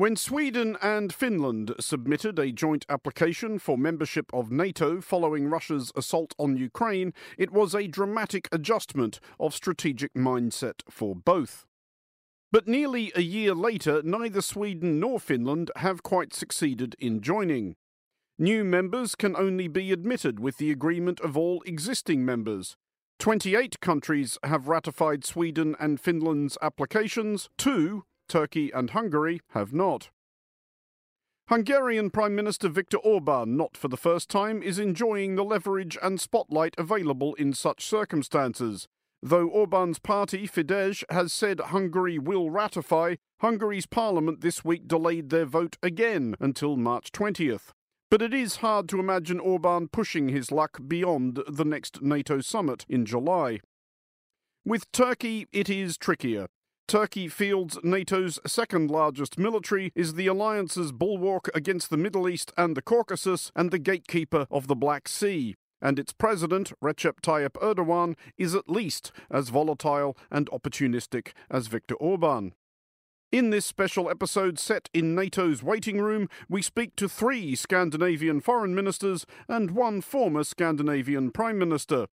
When Sweden and Finland submitted a joint application for membership of NATO following Russia's assault on Ukraine, it was a dramatic adjustment of strategic mindset for both. But nearly a year later, neither Sweden nor Finland have quite succeeded in joining. New members can only be admitted with the agreement of all existing members. 28 countries have ratified Sweden and Finland's applications, two Turkey and Hungary have not. Hungarian Prime Minister Viktor Orban, not for the first time, is enjoying the leverage and spotlight available in such circumstances. Though Orban's party, Fidesz, has said Hungary will ratify, Hungary's parliament this week delayed their vote again until March 20th. But it is hard to imagine Orban pushing his luck beyond the next NATO summit in July. With Turkey, it is trickier. Turkey fields NATO's second largest military, is the alliance's bulwark against the Middle East and the Caucasus, and the gatekeeper of the Black Sea. And its president, Recep Tayyip Erdogan, is at least as volatile and opportunistic as Viktor Orban. In this special episode set in NATO's waiting room, we speak to three Scandinavian foreign ministers and one former Scandinavian prime minister.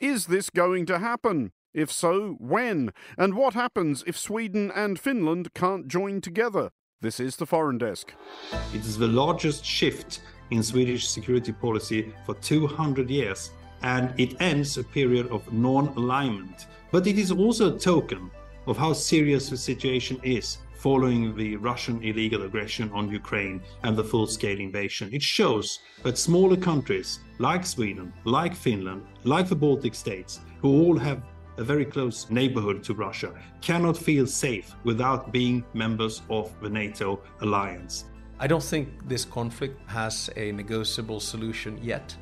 Is this going to happen? If so, when? And what happens if Sweden and Finland can't join together? This is the Foreign Desk. It is the largest shift in Swedish security policy for 200 years, and it ends a period of non alignment. But it is also a token of how serious the situation is following the Russian illegal aggression on Ukraine and the full scale invasion. It shows that smaller countries like Sweden, like Finland, like the Baltic states, who all have a very close neighborhood to Russia, cannot feel safe without being members of the NATO alliance. I don't think this conflict has a negotiable solution yet.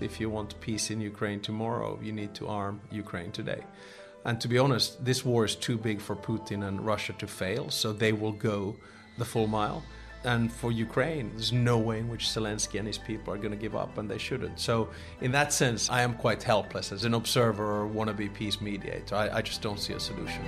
If you want peace in Ukraine tomorrow, you need to arm Ukraine today. And to be honest, this war is too big for Putin and Russia to fail, so they will go the full mile. And for Ukraine, there's no way in which Zelensky and his people are going to give up, and they shouldn't. So, in that sense, I am quite helpless as an observer or wannabe peace mediator. I, I just don't see a solution.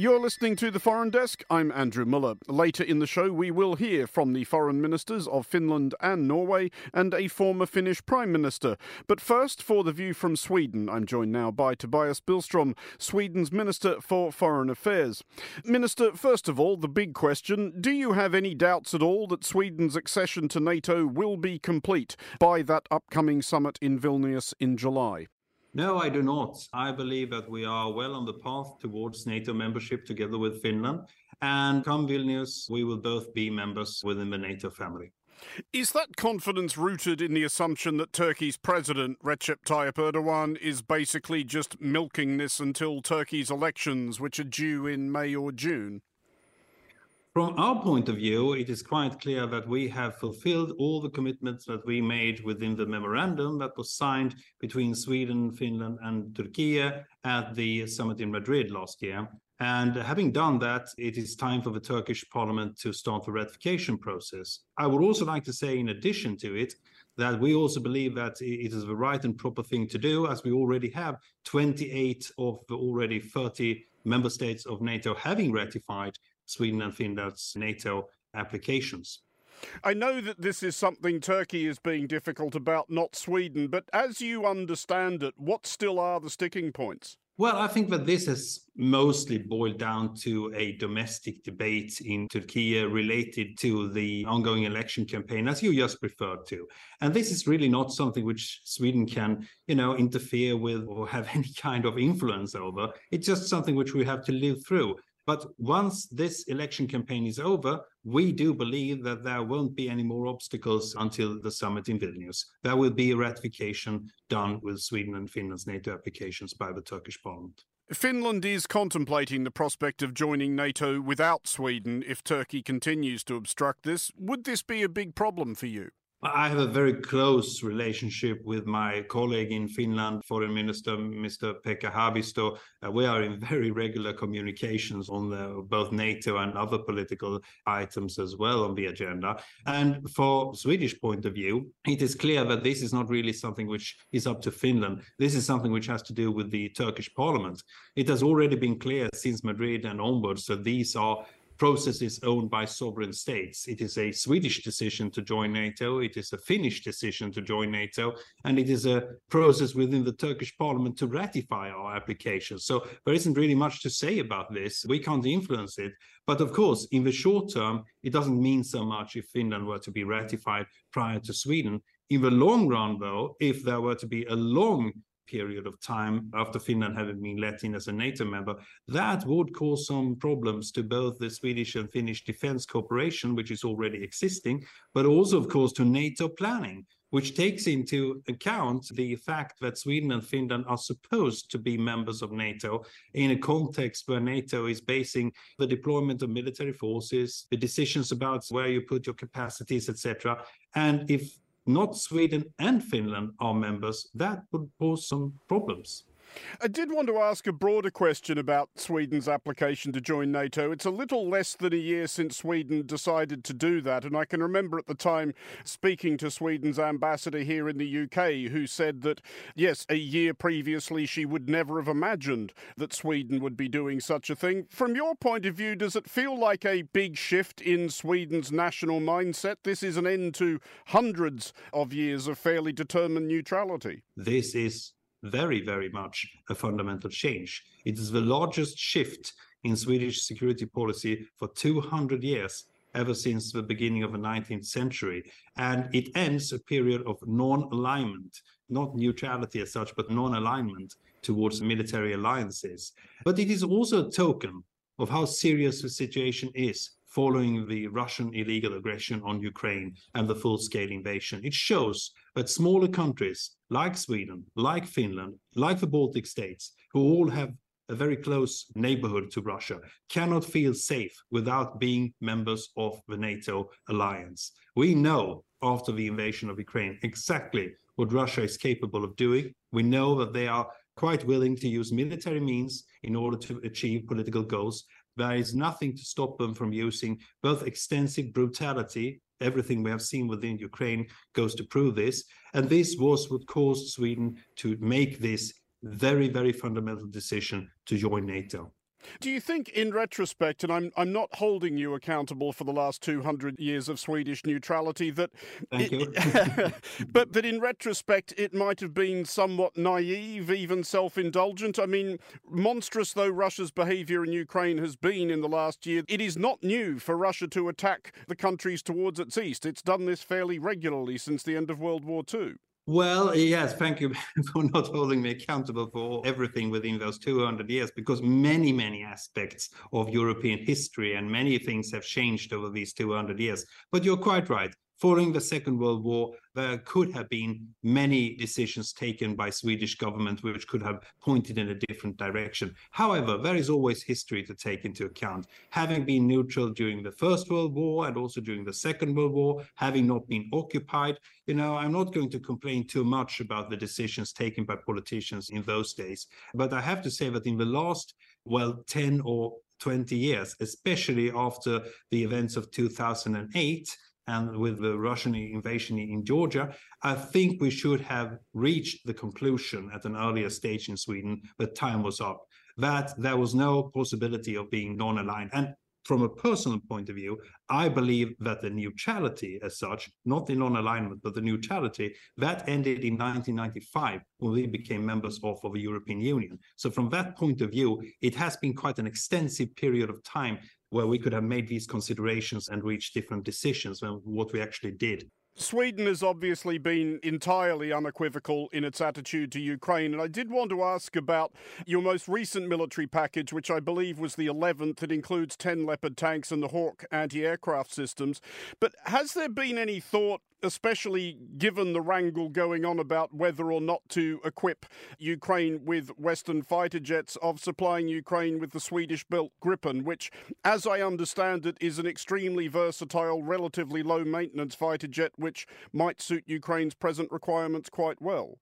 You're listening to the Foreign Desk. I'm Andrew Mueller. Later in the show, we will hear from the foreign ministers of Finland and Norway and a former Finnish Prime Minister. But first, for the view from Sweden, I'm joined now by Tobias Billström, Sweden's Minister for Foreign Affairs. Minister, first of all, the big question do you have any doubts at all that Sweden's accession to NATO will be complete by that upcoming summit in Vilnius in July? No, I do not. I believe that we are well on the path towards NATO membership together with Finland. And come Vilnius, we will both be members within the NATO family. Is that confidence rooted in the assumption that Turkey's president, Recep Tayyip Erdogan, is basically just milking this until Turkey's elections, which are due in May or June? From our point of view, it is quite clear that we have fulfilled all the commitments that we made within the memorandum that was signed between Sweden, Finland, and Turkey at the summit in Madrid last year. And having done that, it is time for the Turkish parliament to start the ratification process. I would also like to say, in addition to it, that we also believe that it is the right and proper thing to do, as we already have 28 of the already 30 member states of NATO having ratified Sweden and Finland's NATO applications. I know that this is something Turkey is being difficult about, not Sweden, but as you understand it, what still are the sticking points? Well, I think that this has mostly boiled down to a domestic debate in Turkey uh, related to the ongoing election campaign, as you just referred to. And this is really not something which Sweden can, you know, interfere with or have any kind of influence over. It's just something which we have to live through. But once this election campaign is over, we do believe that there won't be any more obstacles until the summit in Vilnius. There will be a ratification done with Sweden and Finland's NATO applications by the Turkish parliament. Finland is contemplating the prospect of joining NATO without Sweden if Turkey continues to obstruct this. Would this be a big problem for you? I have a very close relationship with my colleague in Finland, Foreign Minister Mr. Pekka Haavisto. Uh, we are in very regular communications on the, both NATO and other political items as well on the agenda. And for Swedish point of view, it is clear that this is not really something which is up to Finland. This is something which has to do with the Turkish parliament. It has already been clear since Madrid and onwards that these are processes owned by sovereign states. It is a Swedish decision to join NATO, it is a Finnish decision to join NATO, and it is a process within the Turkish parliament to ratify our application. So there isn't really much to say about this. We can't influence it. But of course, in the short term, it doesn't mean so much if Finland were to be ratified prior to Sweden. In the long run, though, if there were to be a long period of time after Finland having been let in as a NATO member, that would cause some problems to both the Swedish and Finnish defense cooperation, which is already existing, but also, of course, to NATO planning, which takes into account the fact that Sweden and Finland are supposed to be members of NATO in a context where NATO is basing the deployment of military forces, the decisions about where you put your capacities, etc. And if not Sweden and Finland are members, that would pose some problems. I did want to ask a broader question about Sweden's application to join NATO. It's a little less than a year since Sweden decided to do that, and I can remember at the time speaking to Sweden's ambassador here in the UK, who said that, yes, a year previously she would never have imagined that Sweden would be doing such a thing. From your point of view, does it feel like a big shift in Sweden's national mindset? This is an end to hundreds of years of fairly determined neutrality. This is very, very much a fundamental change. It is the largest shift in Swedish security policy for 200 years, ever since the beginning of the 19th century. And it ends a period of non alignment, not neutrality as such, but non alignment towards military alliances. But it is also a token of how serious the situation is following the Russian illegal aggression on Ukraine and the full scale invasion. It shows that smaller countries like Sweden, like Finland, like the Baltic states, who all have a very close neighborhood to Russia, cannot feel safe without being members of the NATO alliance. We know after the invasion of Ukraine exactly what Russia is capable of doing. We know that they are quite willing to use military means in order to achieve political goals. There is nothing to stop them from using both extensive brutality. Everything we have seen within Ukraine goes to prove this. And this was what caused Sweden to make this very, very fundamental decision to join NATO. Do you think, in retrospect, and I'm I'm not holding you accountable for the last 200 years of Swedish neutrality, that, it, but that in retrospect it might have been somewhat naive, even self-indulgent. I mean, monstrous though Russia's behaviour in Ukraine has been in the last year, it is not new for Russia to attack the countries towards its east. It's done this fairly regularly since the end of World War II. Well, yes, thank you for not holding me accountable for everything within those 200 years, because many, many aspects of European history and many things have changed over these 200 years. But you're quite right. Following the Second World War, there could have been many decisions taken by Swedish government which could have pointed in a different direction. However, there is always history to take into account. Having been neutral during the First World War and also during the Second World War, having not been occupied, you know, I'm not going to complain too much about the decisions taken by politicians in those days. But I have to say that in the last, well, 10 or 20 years, especially after the events of 2008, and with the Russian invasion in Georgia, I think we should have reached the conclusion at an earlier stage in Sweden that time was up, that there was no possibility of being non aligned. And from a personal point of view, I believe that the neutrality as such, not the non-alignment, but the neutrality, that ended in 1995 when we became members of, of the European Union. So from that point of view, it has been quite an extensive period of time where we could have made these considerations and reached different decisions than what we actually did. Sweden has obviously been entirely unequivocal in its attitude to Ukraine. And I did want to ask about your most recent military package, which I believe was the 11th. It includes 10 Leopard tanks and the Hawk anti aircraft systems. But has there been any thought especially given the wrangle going on about whether or not to equip Ukraine with Western fighter jets, of supplying Ukraine with the Swedish built Gripen, which, as I understand it, is an extremely versatile, relatively low maintenance fighter jet which might suit Ukraine's present requirements quite well.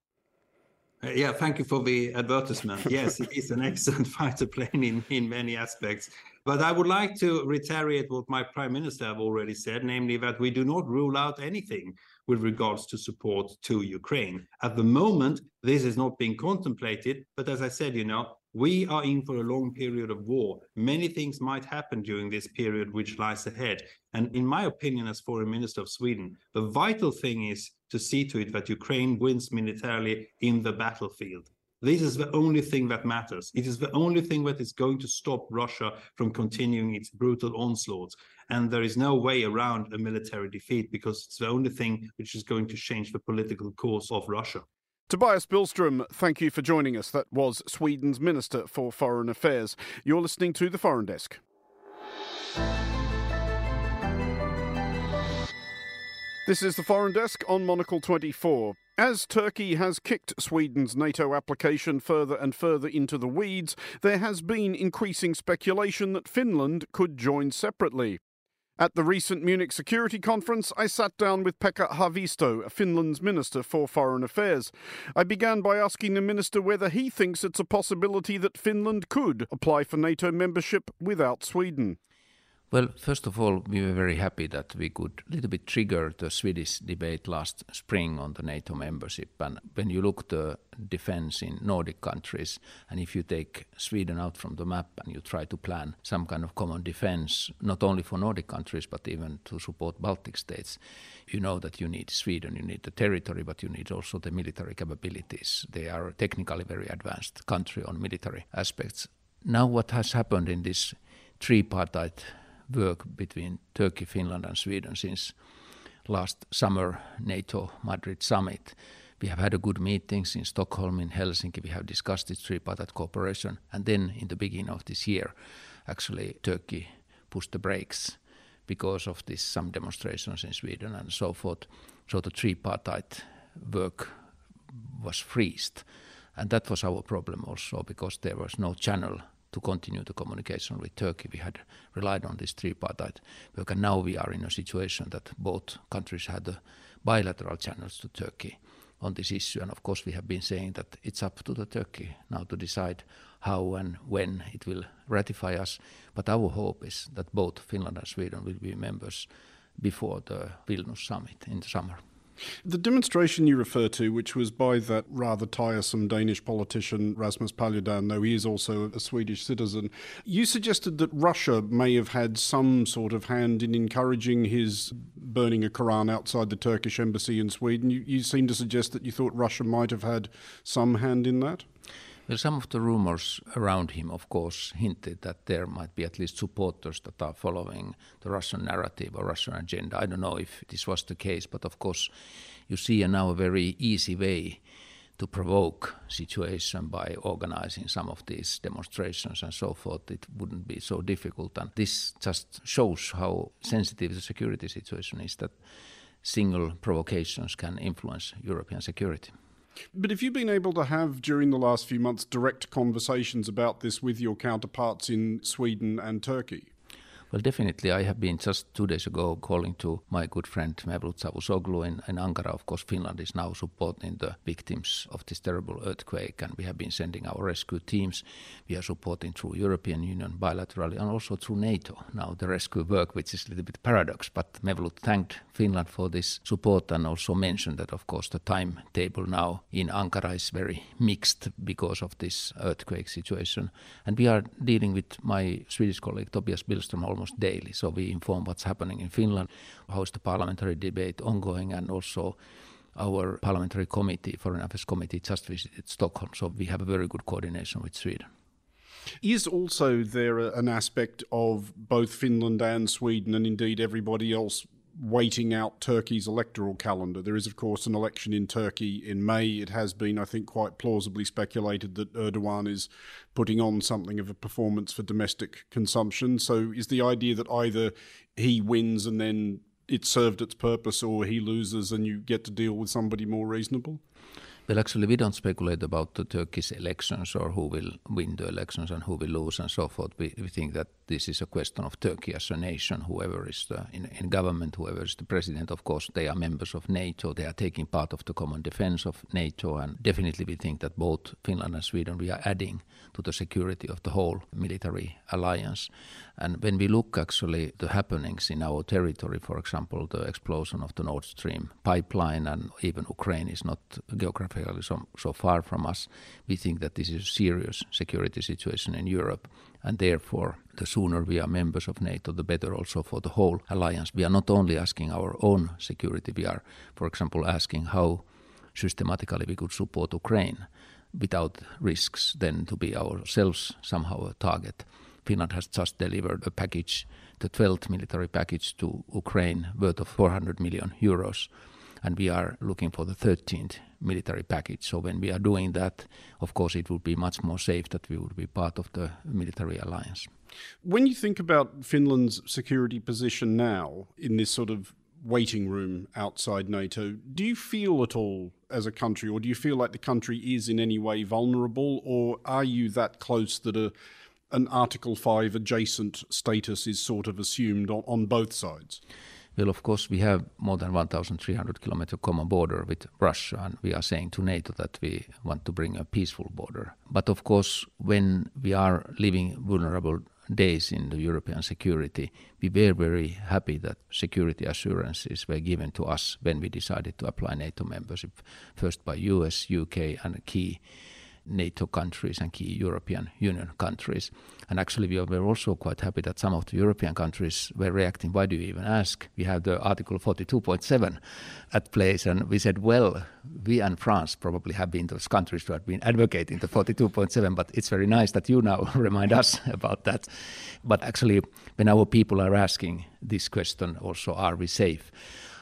Uh, yeah, thank you for the advertisement. Yes, it is an excellent fighter plane in, in many aspects. But I would like to reiterate what my prime minister have already said, namely that we do not rule out anything with regards to support to Ukraine. At the moment, this is not being contemplated. But as I said, you know, we are in for a long period of war. Many things might happen during this period which lies ahead. And in my opinion, as foreign minister of Sweden, the vital thing is to see to it that Ukraine wins militarily in the battlefield. This is the only thing that matters. It is the only thing that is going to stop Russia from continuing its brutal onslaughts. And there is no way around a military defeat because it's the only thing which is going to change the political course of Russia. Tobias Billström, thank you for joining us. That was Sweden's Minister for Foreign Affairs. You're listening to the Foreign Desk. This is the Foreign Desk on Monocle 24. As Turkey has kicked Sweden's NATO application further and further into the weeds, there has been increasing speculation that Finland could join separately. At the recent Munich Security Conference, I sat down with Pekka Haavisto, Finland's Minister for Foreign Affairs. I began by asking the Minister whether he thinks it's a possibility that Finland could apply for NATO membership without Sweden. Well, first of all, we were very happy that we could a little bit trigger the Swedish debate last spring on the NATO membership. And when you look the defense in Nordic countries, and if you take Sweden out from the map and you try to plan some kind of common defense, not only for Nordic countries but even to support Baltic states, you know that you need Sweden, you need the territory, but you need also the military capabilities. They are technically very advanced country on military aspects. Now, what has happened in this tripartite work between Turkey, Finland, and Sweden since last summer NATO Madrid summit. We have had a good meetings in Stockholm, in Helsinki. We have discussed this tripartite cooperation, and then in the beginning of this year, actually Turkey pushed the brakes because of this some demonstrations in Sweden and so forth. So the tripartite work was freezed, and that was our problem also because there was no channel to continue the communication with Turkey. We had relied on this tripartite work, and now we are in a situation that both countries had bilateral channels to Turkey on this issue. And of course, we have been saying that it's up to the Turkey now to decide how and when it will ratify us. But our hope is that both Finland and Sweden will be members before the Vilnius summit in the summer. The demonstration you refer to, which was by that rather tiresome Danish politician Rasmus Paludan, though he is also a Swedish citizen, you suggested that Russia may have had some sort of hand in encouraging his burning a Koran outside the Turkish embassy in Sweden. You, you seem to suggest that you thought Russia might have had some hand in that? Well, some of the rumors around him, of course, hinted that there might be at least supporters that are following the Russian narrative or Russian agenda. I don't know if this was the case, but of course, you see now a very easy way to provoke situation by organizing some of these demonstrations and so forth. It wouldn't be so difficult, and this just shows how sensitive the security situation is. That single provocations can influence European security. But have you have been able to have, during the last few months, direct conversations about this with your counterparts in Sweden and Turkey? Well, definitely. I have been just two days ago calling to my good friend Mevlut Cavusoglu in, in Ankara. Of course, Finland is now supporting the victims of this terrible earthquake, and we have been sending our rescue teams. We are supporting through European Union bilaterally and also through NATO now the rescue work, which is a little bit paradox. But Mevlut thanked Finland for this support and also mentioned that, of course, the timetable now in Ankara is very mixed because of this earthquake situation. And we are dealing with my Swedish colleague Tobias Billström almost daily. So we inform what's happening in Finland, how is the parliamentary debate ongoing, and also our parliamentary committee, Foreign Affairs Committee, just visited Stockholm. So we have a very good coordination with Sweden. Is also there an aspect of both Finland and Sweden, and indeed everybody else, waiting out Turkey's electoral calendar. There is, of course, an election in Turkey in May. It has been, I think, quite plausibly speculated that Erdogan is putting on something of a performance for domestic consumption. So, is the idea that either he wins and then it served its purpose, or he loses and you get to deal with somebody more reasonable? Well, actually, we don't speculate about the Turkish elections or who will win the elections and who will lose and so forth. We, we think that this is a question of Turkey as a nation. Whoever is the, in, in government, whoever is the president, of course, they are members of NATO. They are taking part of the common defense of NATO, and definitely we think that both Finland and Sweden we are adding to the security of the whole military alliance. And when we look actually the happenings in our territory, for example, the explosion of the Nord Stream pipeline, and even Ukraine is not geographically so, so far from us, we think that this is a serious security situation in Europe. And therefore, the sooner we are members of NATO, the better also for the whole alliance. We are not only asking our own security, we are, for example, asking how systematically we could support Ukraine without risks then to be ourselves somehow a target. Finland has just delivered a package, the 12th military package to Ukraine worth of 400 million euros. And we are looking for the 13th military package. So when we are doing that, of course, it would be much more safe that we would be part of the military alliance. When you think about Finland's security position now in this sort of waiting room outside NATO, do you feel at all as a country, or do you feel like the country is in any way vulnerable, or are you that close that a an Article 5 adjacent status is sort of assumed on, on both sides? Well, of course, we have more than 1,300 kilometer common border with Russia, and we are saying to NATO that we want to bring a peaceful border. But of course, when we are living vulnerable days in the European security, we were very happy that security assurances were given to us when we decided to apply NATO membership, first by US, UK, and key NATO countries and key European Union countries. And actually, we were also quite happy that some of the European countries were reacting. Why do you even ask? We have the Article 42.7 at place, and we said, well, we and France probably have been those countries who have been advocating the 42.7, but it's very nice that you now remind us about that. But actually, when our people are asking this question, also, are we safe?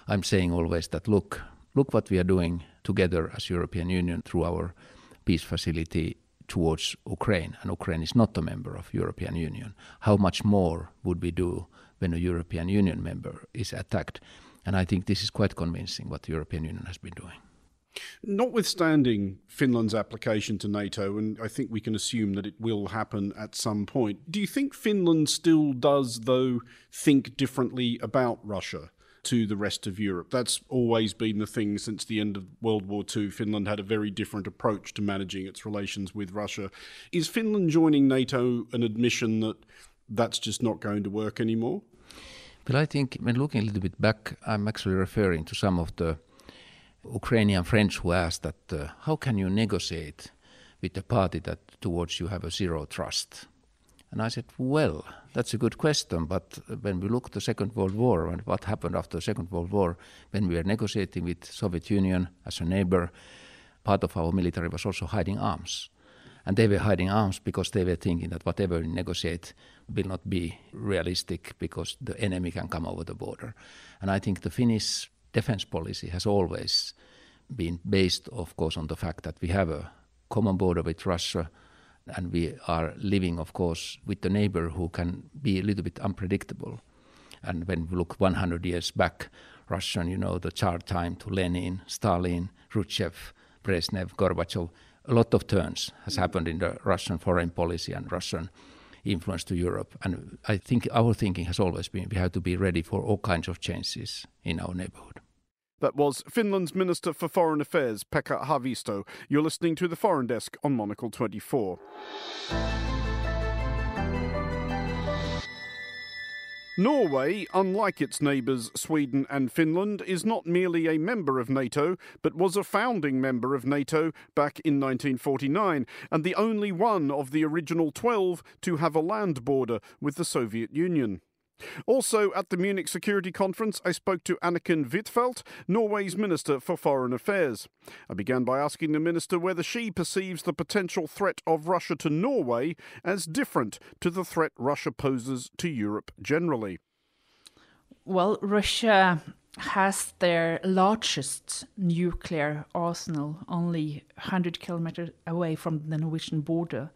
I'm saying always that look, look what we are doing together as European Union through our peace facility towards Ukraine, and Ukraine is not a member of European Union. How much more would we do when a European Union member is attacked? And I think this is quite convincing what the European Union has been doing. Notwithstanding Finland's application to NATO, and I think we can assume that it will happen at some point, do you think Finland still does, though, think differently about Russia? To the rest of Europe. That's always been the thing since the end of World War II. Finland had a very different approach to managing its relations with Russia. Is Finland joining NATO an admission that that's just not going to work anymore? Well, I think when looking a little bit back, I'm actually referring to some of the Ukrainian friends who asked that uh, how can you negotiate with a party that towards you have a zero trust? And I said, well, that's a good question. But when we look the Second World War and what happened after the Second World War, when we were negotiating with Soviet Union as a neighbor, part of our military was also hiding arms. And they were hiding arms because they were thinking that whatever we negotiate will not be realistic because the enemy can come over the border. And I think the Finnish defense policy has always been based, of course, on the fact that we have a common border with Russia – and we are living, of course, with the neighbor who can be a little bit unpredictable. And when we look 100 years back, Russian, you know, the Tsar time to Lenin, Stalin, Khrushchev, Brezhnev, Gorbachev, a lot of turns has mm. happened in the Russian foreign policy and Russian influence to Europe. And I think our thinking has always been we have to be ready for all kinds of changes in our neighborhood. That was Finland's Minister for Foreign Affairs, Pekka Haavisto. You're listening to the Foreign Desk on Monocle 24. Norway, unlike its neighbours Sweden and Finland, is not merely a member of NATO, but was a founding member of NATO back in 1949, and the only one of the original 12 to have a land border with the Soviet Union. Also at the Munich Security Conference, I spoke to Anniken Huitfeldt, Norway's Minister for Foreign Affairs. I began by asking the Minister whether she perceives the potential threat of Russia to Norway as different to the threat Russia poses to Europe generally. Well, Russia has their largest nuclear arsenal only 100 kilometers away from the Norwegian border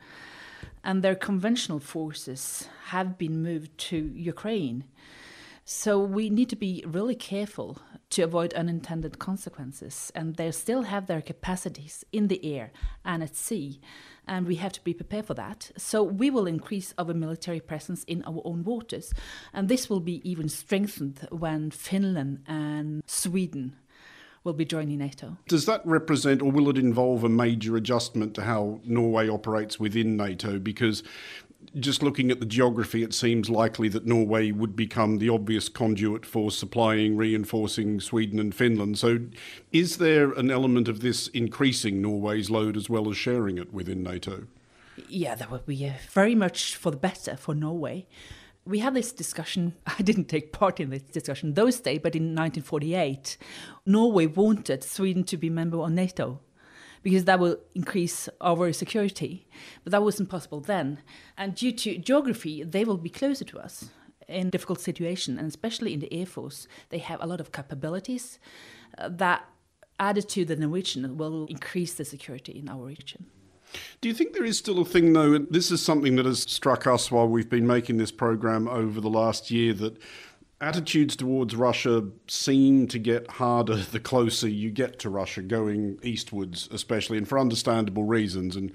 and their conventional forces have been moved to Ukraine. So we need to be really careful to avoid unintended consequences. And they still have their capacities in the air and at sea. And we have to be prepared for that. So we will increase our military presence in our own waters. And this will be even strengthened when Finland and Sweden will be joining NATO. Does that represent, or will it involve a major adjustment to how Norway operates within NATO? Because just looking at the geography, it seems likely that Norway would become the obvious conduit for supplying, reinforcing Sweden and Finland. So, is there an element of this increasing Norway's load as well as sharing it within NATO? Yeah, that would be uh, very much for the better for Norway. We had this discussion, I didn't take part in this discussion those days, but in 1948, Norway wanted Sweden to be member of NATO because that will increase our security. But that wasn't possible then. And due to geography, they will be closer to us in difficult situation, and especially in the Air Force, they have a lot of capabilities uh, that added to the Norwegian will increase the security in our region. Do you think there is still a thing, though? This is something that has struck us while we've been making this program over the last year that attitudes towards Russia seem to get harder the closer you get to Russia, going eastwards, especially, and for understandable reasons. And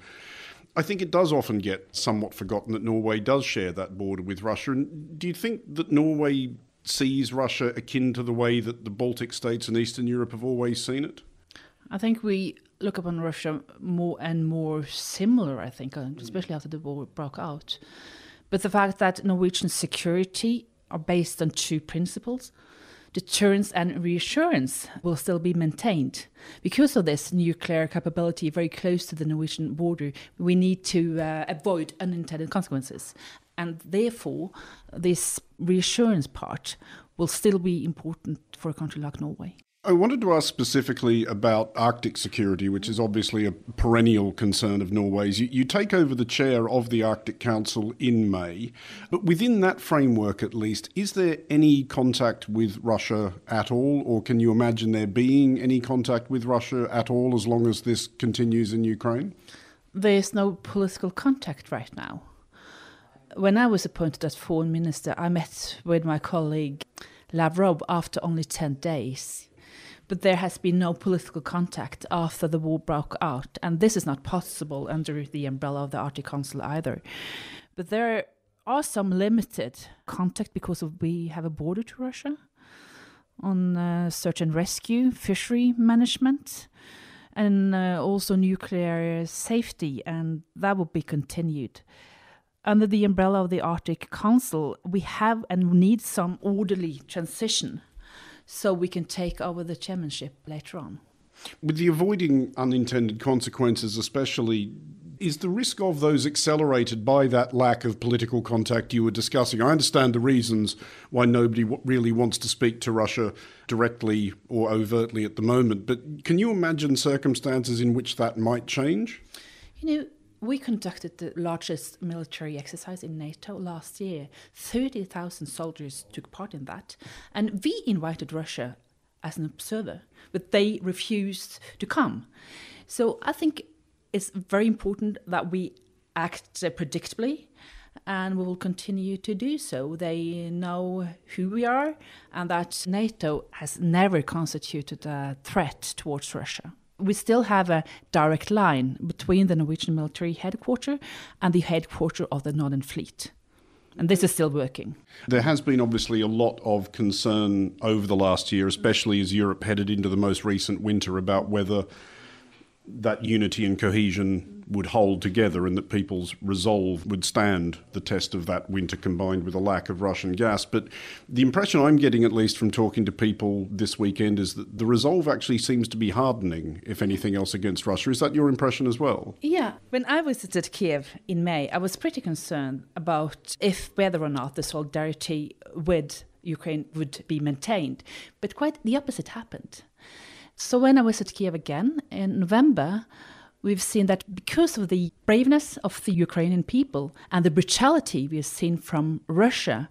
I think it does often get somewhat forgotten that Norway does share that border with Russia. And do you think that Norway sees Russia akin to the way that the Baltic states and Eastern Europe have always seen it? I think we look upon Russia more and more similar, I think, uh, especially after the war broke out. But the fact that Norwegian security are based on two principles. Deterrence and reassurance will still be maintained. Because of this nuclear capability very close to the Norwegian border, we need to uh, avoid unintended consequences. And therefore, this reassurance part will still be important for a country like Norway. I wanted to ask specifically about Arctic security, which is obviously a perennial concern of Norway's. You, you, take over the chair of the Arctic Council in May, but within that framework at least, is there any contact with Russia at all, or can you imagine there being any contact with Russia at all as long as this continues in Ukraine? There's no political contact right now. When I was appointed as foreign minister, I met with my colleague Lavrov after only 10 days but there has been no political contact after the war broke out, and this is not possible under the umbrella of the Arctic Council either. But there are some limited contact because of we have a border to Russia on uh, search and rescue, fishery management, and uh, also nuclear safety, and that will be continued. Under the umbrella of the Arctic Council, we have and need some orderly transition so we can take over the chairmanship later on. With the avoiding unintended consequences, especially, is the risk of those accelerated by that lack of political contact you were discussing? I understand the reasons why nobody really wants to speak to Russia directly or overtly at the moment, but can you imagine circumstances in which that might change? You know, we conducted the largest military exercise in NATO last year. 30,000 soldiers took part in that. And we invited Russia as an observer, but they refused to come. So I think it's very important that we act predictably and we will continue to do so. They know who we are and that NATO has never constituted a threat towards Russia we still have a direct line between the Norwegian military headquarters and the headquarters of the Northern Fleet. And this is still working. There has been obviously a lot of concern over the last year, especially as Europe headed into the most recent winter, about whether that unity and cohesion would hold together and that people's resolve would stand the test of that winter combined with a lack of Russian gas. But the impression I'm getting, at least from talking to people this weekend, is that the resolve actually seems to be hardening, if anything else, against Russia. Is that your impression as well? Yeah. When I visited Kiev in May, I was pretty concerned about if whether or not the solidarity with Ukraine would be maintained. But quite the opposite happened. So when I was at Kiev again in November, we've seen that because of the braveness of the Ukrainian people and the brutality we have seen from Russia,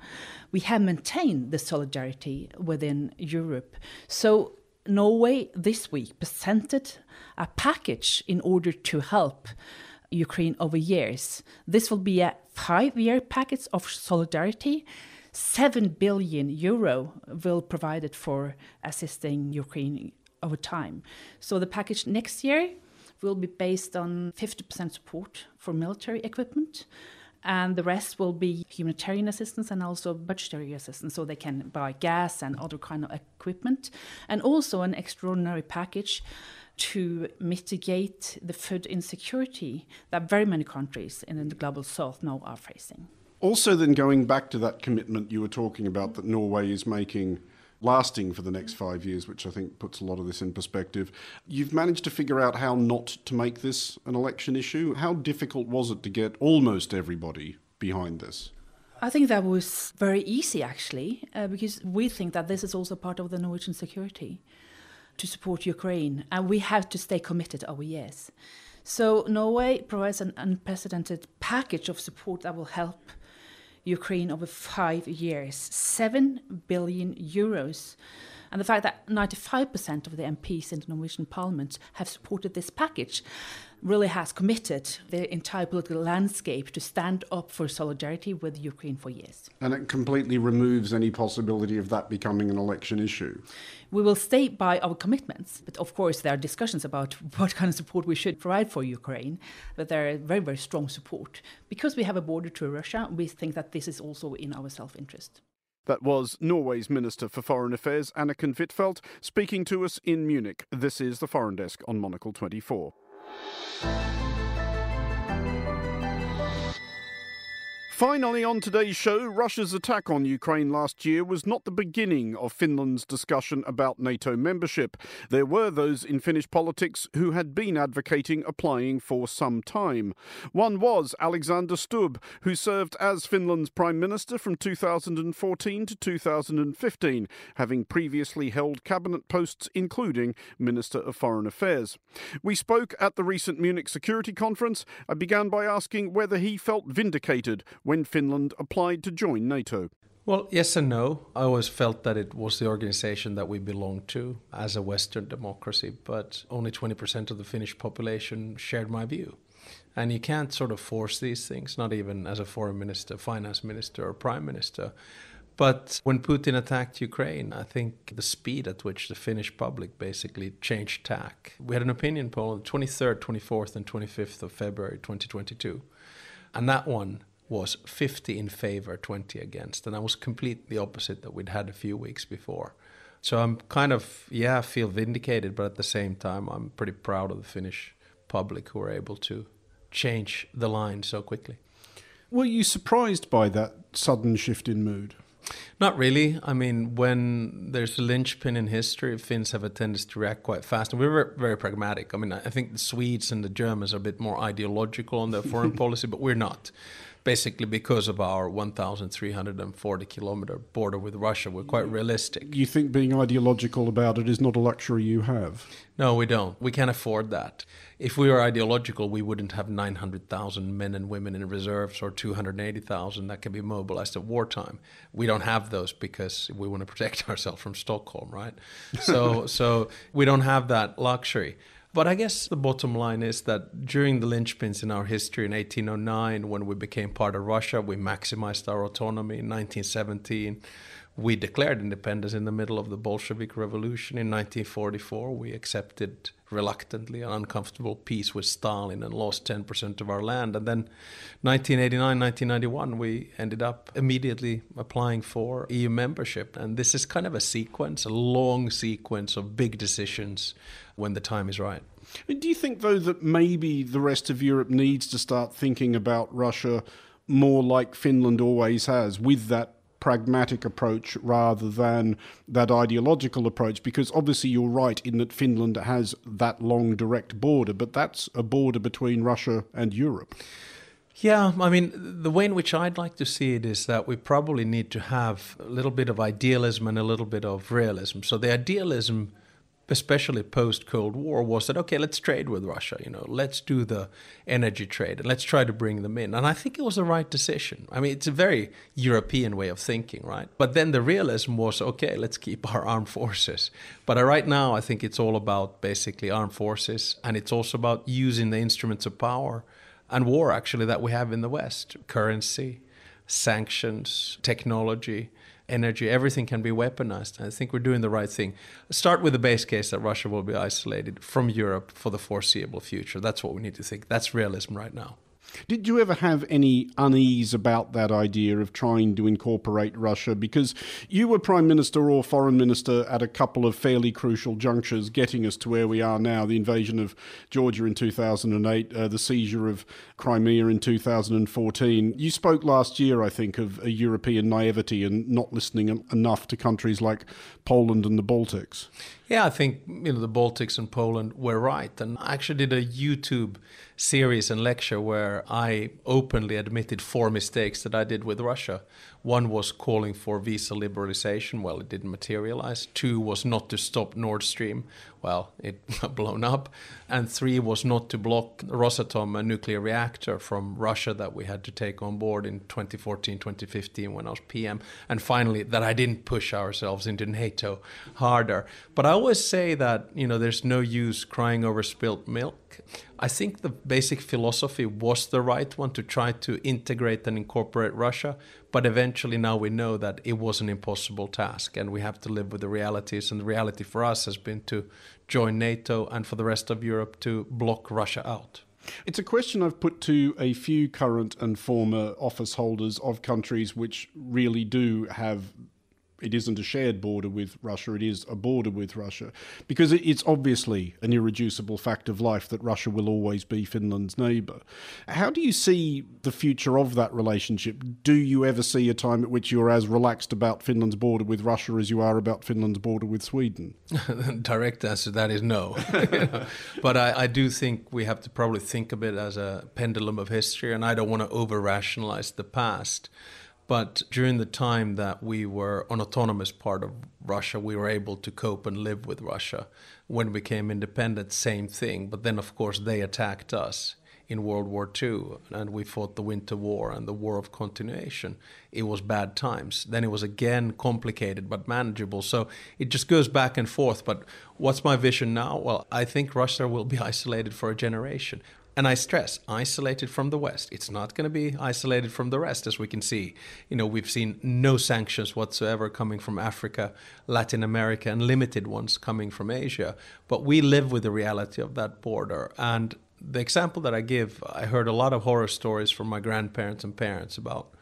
we have maintained the solidarity within Europe. So Norway this week presented a package in order to help Ukraine over years. This will be a five year package of solidarity 7 billion euro will provided for assisting Ukraine over time. So the package next year will be based on 50% support for military equipment and the rest will be humanitarian assistance and also budgetary assistance so they can buy gas and other kind of equipment and also an extraordinary package to mitigate the food insecurity that very many countries in the global south now are facing. Also then going back to that commitment you were talking about that Norway is making lasting for the next five years, which I think puts a lot of this in perspective. You've managed to figure out how not to make this an election issue. How difficult was it to get almost everybody behind this? I think that was very easy actually, uh, because we think that this is also part of the Norwegian security to support Ukraine, and we have to stay committed over years. So Norway provides an unprecedented package of support that will help Ukraine over five years, 7 billion euros. And the fact that 95% of the MPs in the Norwegian parliament have supported this package really has committed the entire political landscape to stand up for solidarity with Ukraine for years. And it completely removes any possibility of that becoming an election issue. We will stay by our commitments, but of course, there are discussions about what kind of support we should provide for Ukraine. But there are very, very strong support. Because we have a border to Russia, we think that this is also in our self interest. That was Norway's Minister for Foreign Affairs, Anniken Huitfeldt, speaking to us in Munich. This is the Foreign Desk on Monocle 24. うん。Finally, on today's show, Russia's attack on Ukraine last year was not the beginning of Finland's discussion about NATO membership. There were those in Finnish politics who had been advocating applying for some time. One was Alexander Stubb, who served as Finland's Prime Minister from 2014 to 2015, having previously held cabinet posts including Minister of Foreign Affairs. We spoke at the recent Munich Security Conference. I began by asking whether he felt vindicated when Finland applied to join NATO? Well, yes and no. I always felt that it was the organization that we belonged to as a Western democracy, but only 20% of the Finnish population shared my view. And you can't sort of force these things, not even as a foreign minister, finance minister, or prime minister. But when Putin attacked Ukraine, I think the speed at which the Finnish public basically changed tack. We had an opinion poll on the 23rd, 24th, and 25th of February 2022. And that one was 50 in favor, 20 against. And I was completely opposite that we'd had a few weeks before. So I'm kind of, yeah, I feel vindicated, but at the same time, I'm pretty proud of the Finnish public who were able to change the line so quickly. Were you surprised by that sudden shift in mood? Not really. I mean, when there's a linchpin in history, Finns have a tendency to react quite fast, and we're very pragmatic. I mean, I think the Swedes and the Germans are a bit more ideological on their foreign policy, but we're not basically because of our 1,340 kilometer border with Russia. We're quite realistic. You think being ideological about it is not a luxury you have? No, we don't. We can't afford that. If we were ideological, we wouldn't have 900,000 men and women in reserves or 280,000 that can be mobilized at wartime. We don't have those because we want to protect ourselves from Stockholm, right? So, so we don't have that luxury. But I guess the bottom line is that during the linchpins in our history in 1809, when we became part of Russia, we maximized our autonomy. In 1917, we declared independence in the middle of the Bolshevik Revolution. In 1944, we accepted reluctantly an uncomfortable peace with Stalin and lost 10% of our land. And then 1989, 1991, we ended up immediately applying for EU membership. And this is kind of a sequence, a long sequence of big decisions when the time is right. Do you think, though, that maybe the rest of Europe needs to start thinking about Russia more like Finland always has, with that pragmatic approach rather than that ideological approach? Because obviously, you're right in that Finland has that long direct border, but that's a border between Russia and Europe. Yeah, I mean, the way in which I'd like to see it is that we probably need to have a little bit of idealism and a little bit of realism. So the idealism especially post Cold War, was that okay? Let's trade with Russia. You know, let's do the energy trade and let's try to bring them in. And I think it was the right decision. I mean, it's a very European way of thinking, right? But then the realism was okay. Let's keep our armed forces. But right now, I think it's all about basically armed forces, and it's also about using the instruments of power and war actually that we have in the West, currency, sanctions, technology, energy, everything can be weaponized. I think we're doing the right thing. Start with the base case that Russia will be isolated from Europe for the foreseeable future. That's what we need to think. That's realism right now. Did you ever have any unease about that idea of trying to incorporate Russia? Because you were Prime Minister or Foreign Minister at a couple of fairly crucial junctures, getting us to where we are now the invasion of Georgia in 2008, uh, the seizure of Crimea in 2014. You spoke last year, I think, of a European naivety and not listening enough to countries like Poland and the Baltics. Yeah, I think you know the Baltics and Poland were right, and I actually did a YouTube series and lecture where I openly admitted four mistakes that I did with Russia. One was calling for visa liberalization. Well, it didn't materialize. Two was not to stop Nord Stream. Well, it blown up. And three was not to block Rosatom, a nuclear reactor from Russia that we had to take on board in 2014, 2015 when I was PM. And finally, that I didn't push ourselves into NATO harder. But I always say that, you know, there's no use crying over spilt milk. I think the basic philosophy was the right one to try to integrate and incorporate Russia, but eventually now we know that it was an impossible task and we have to live with the realities. And the reality for us has been to join NATO and for the rest of Europe to block Russia out. It's a question I've put to a few current and former office holders of countries which really do have it isn't a shared border with Russia, it is a border with Russia. Because it's obviously an irreducible fact of life that Russia will always be Finland's neighbour. How do you see the future of that relationship? Do you ever see a time at which you're as relaxed about Finland's border with Russia as you are about Finland's border with Sweden? Direct answer to that is no. but I, I do think we have to probably think of it as a pendulum of history, and I don't want to over rationalize the past. But during the time that we were an autonomous part of Russia, we were able to cope and live with Russia. When we became independent, same thing. But then, of course, they attacked us in World War II, and we fought the Winter War and the War of Continuation. It was bad times. Then it was again complicated but manageable. So it just goes back and forth. But what's my vision now? Well, I think Russia will be isolated for a generation. And I stress, isolated from the West. It's not going to be isolated from the rest, as we can see. You know, we've seen no sanctions whatsoever coming from Africa, Latin America, and limited ones coming from Asia. But we live with the reality of that border. And the example that I give, I heard a lot of horror stories from my grandparents and parents about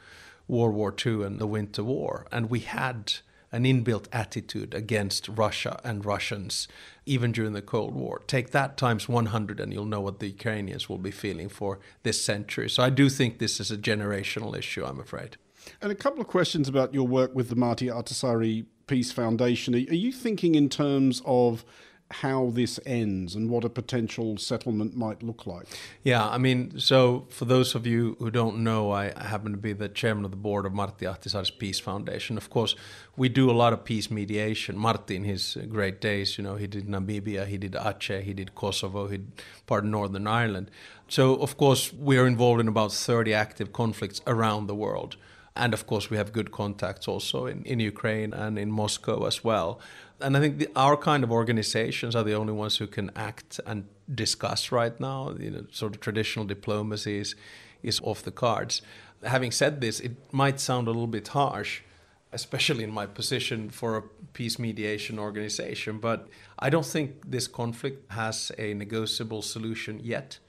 World War II and the Winter War. And we had an inbuilt attitude against Russia and Russians, even during the Cold War. Take that times 100, and you'll know what the Ukrainians will be feeling for this century. So I do think this is a generational issue, I'm afraid. And a couple of questions about your work with the Martti Ahtisaari Peace Foundation. Are you thinking in terms of how this ends and what a potential settlement might look like. Yeah, I mean, so for those of you who don't know, I happen to be the chairman of the board of Martti Ahtisaari's Peace Foundation. Of course, we do a lot of peace mediation. Martti, in his great days, you know, he did Namibia, he did Aceh, he did Kosovo, he did part of Northern Ireland. So, of course, we are involved in about 30 active conflicts around the world. And of course, we have good contacts also in, in Ukraine and in Moscow as well. And I think the, our kind of organizations are the only ones who can act and discuss right now. You know, sort of traditional diplomacy is, is off the cards. Having said this, it might sound a little bit harsh, especially in my position for a peace mediation organization, but I don't think this conflict has a negotiable solution yet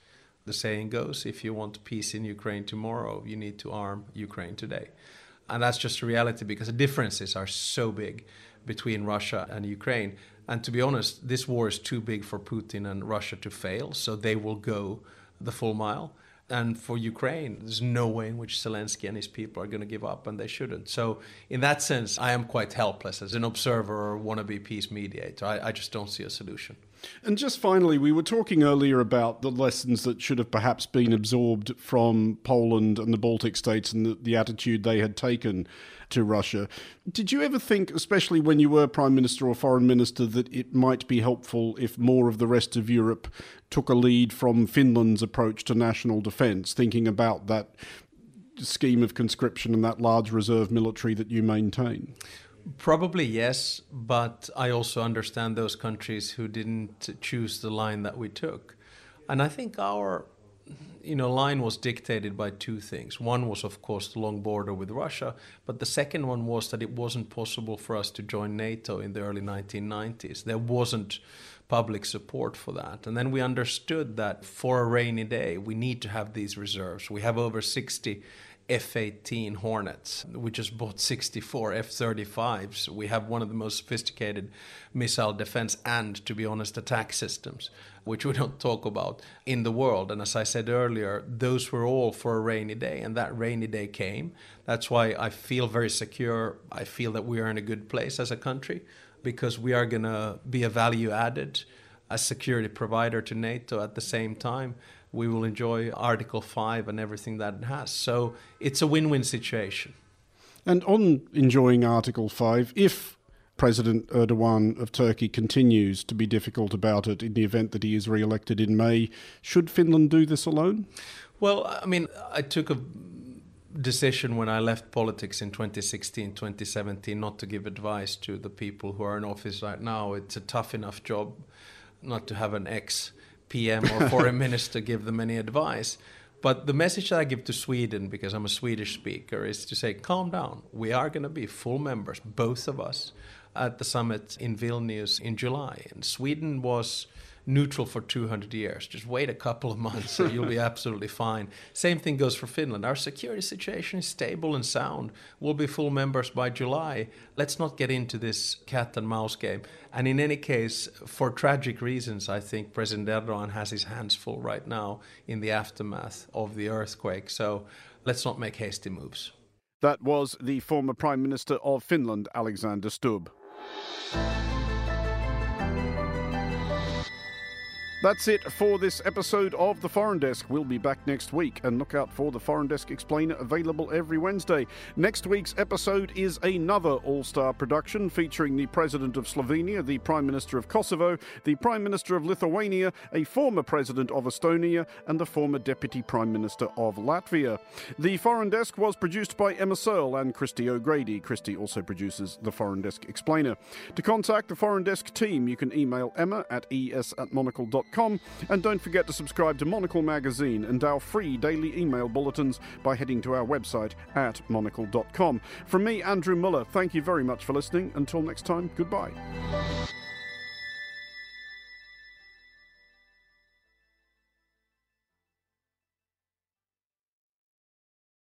the saying goes if you want peace in Ukraine tomorrow, you need to arm Ukraine today. And that's just a reality because the differences are so big between Russia and Ukraine. And to be honest, this war is too big for Putin and Russia to fail, so they will go the full mile. And for Ukraine, there's no way in which Zelensky and his people are going to give up, and they shouldn't. So, in that sense, I am quite helpless as an observer or wannabe peace mediator. I, I just don't see a solution. And just finally, we were talking earlier about the lessons that should have perhaps been absorbed from Poland and the Baltic states and the, the, attitude they had taken to Russia. Did you ever think, especially when you were Prime Minister or Foreign Minister, that it might be helpful if more of the rest of Europe took a lead from Finland's approach to national defence, thinking about that scheme of conscription and that large reserve military that you maintain? Probably yes, but I also understand those countries who didn't choose the line that we took. And I think our you know, line was dictated by two things. One was, of course, the long border with Russia, but the second one was that it wasn't possible for us to join NATO in the early 1990s. There wasn't public support for that. And then we understood that for a rainy day, we need to have these reserves. We have over 60 F 18 Hornets. We just bought 64 F 35s. We have one of the most sophisticated missile defense and, to be honest, attack systems, which we don't talk about in the world. And as I said earlier, those were all for a rainy day, and that rainy day came. That's why I feel very secure. I feel that we are in a good place as a country because we are going to be a value added, a security provider to NATO at the same time we will enjoy Article 5 and everything that it has. So it's a win win situation. And on enjoying Article 5, if President Erdogan of Turkey continues to be difficult about it in the event that he is re elected in May, should Finland do this alone? Well, I mean, I took a decision when I left politics in 2016, 2017, not to give advice to the people who are in office right now. It's a tough enough job not to have an ex PM or foreign minister give them any advice. But the message that I give to Sweden, because I'm a Swedish speaker, is to say, calm down. We are going to be full members, both of us, at the summit in Vilnius in July. And Sweden was neutral for 200 years. Just wait a couple of months, so you'll be absolutely fine. Same thing goes for Finland. Our security situation is stable and sound. We'll be full members by July. Let's not get into this cat and mouse game. And in any case, for tragic reasons, I think President Erdogan has his hands full right now in the aftermath of the earthquake. So let's not make hasty moves. That was the former Prime Minister of Finland, Alexander Stubb. うん。That's it for this episode of The Foreign Desk. We'll be back next week and look out for The Foreign Desk Explainer available every Wednesday. Next week's episode is another all star production featuring the President of Slovenia, the Prime Minister of Kosovo, the Prime Minister of Lithuania, a former President of Estonia, and the former Deputy Prime Minister of Latvia. The Foreign Desk was produced by Emma Searle and Christy O'Grady. Christy also produces The Foreign Desk Explainer. To contact the Foreign Desk team, you can email emma at es at monocle.com and don't forget to subscribe to Monocle magazine and our free daily email bulletins by heading to our website at monocle.com. From me, Andrew Mueller, thank you very much for listening. Until next time, goodbye.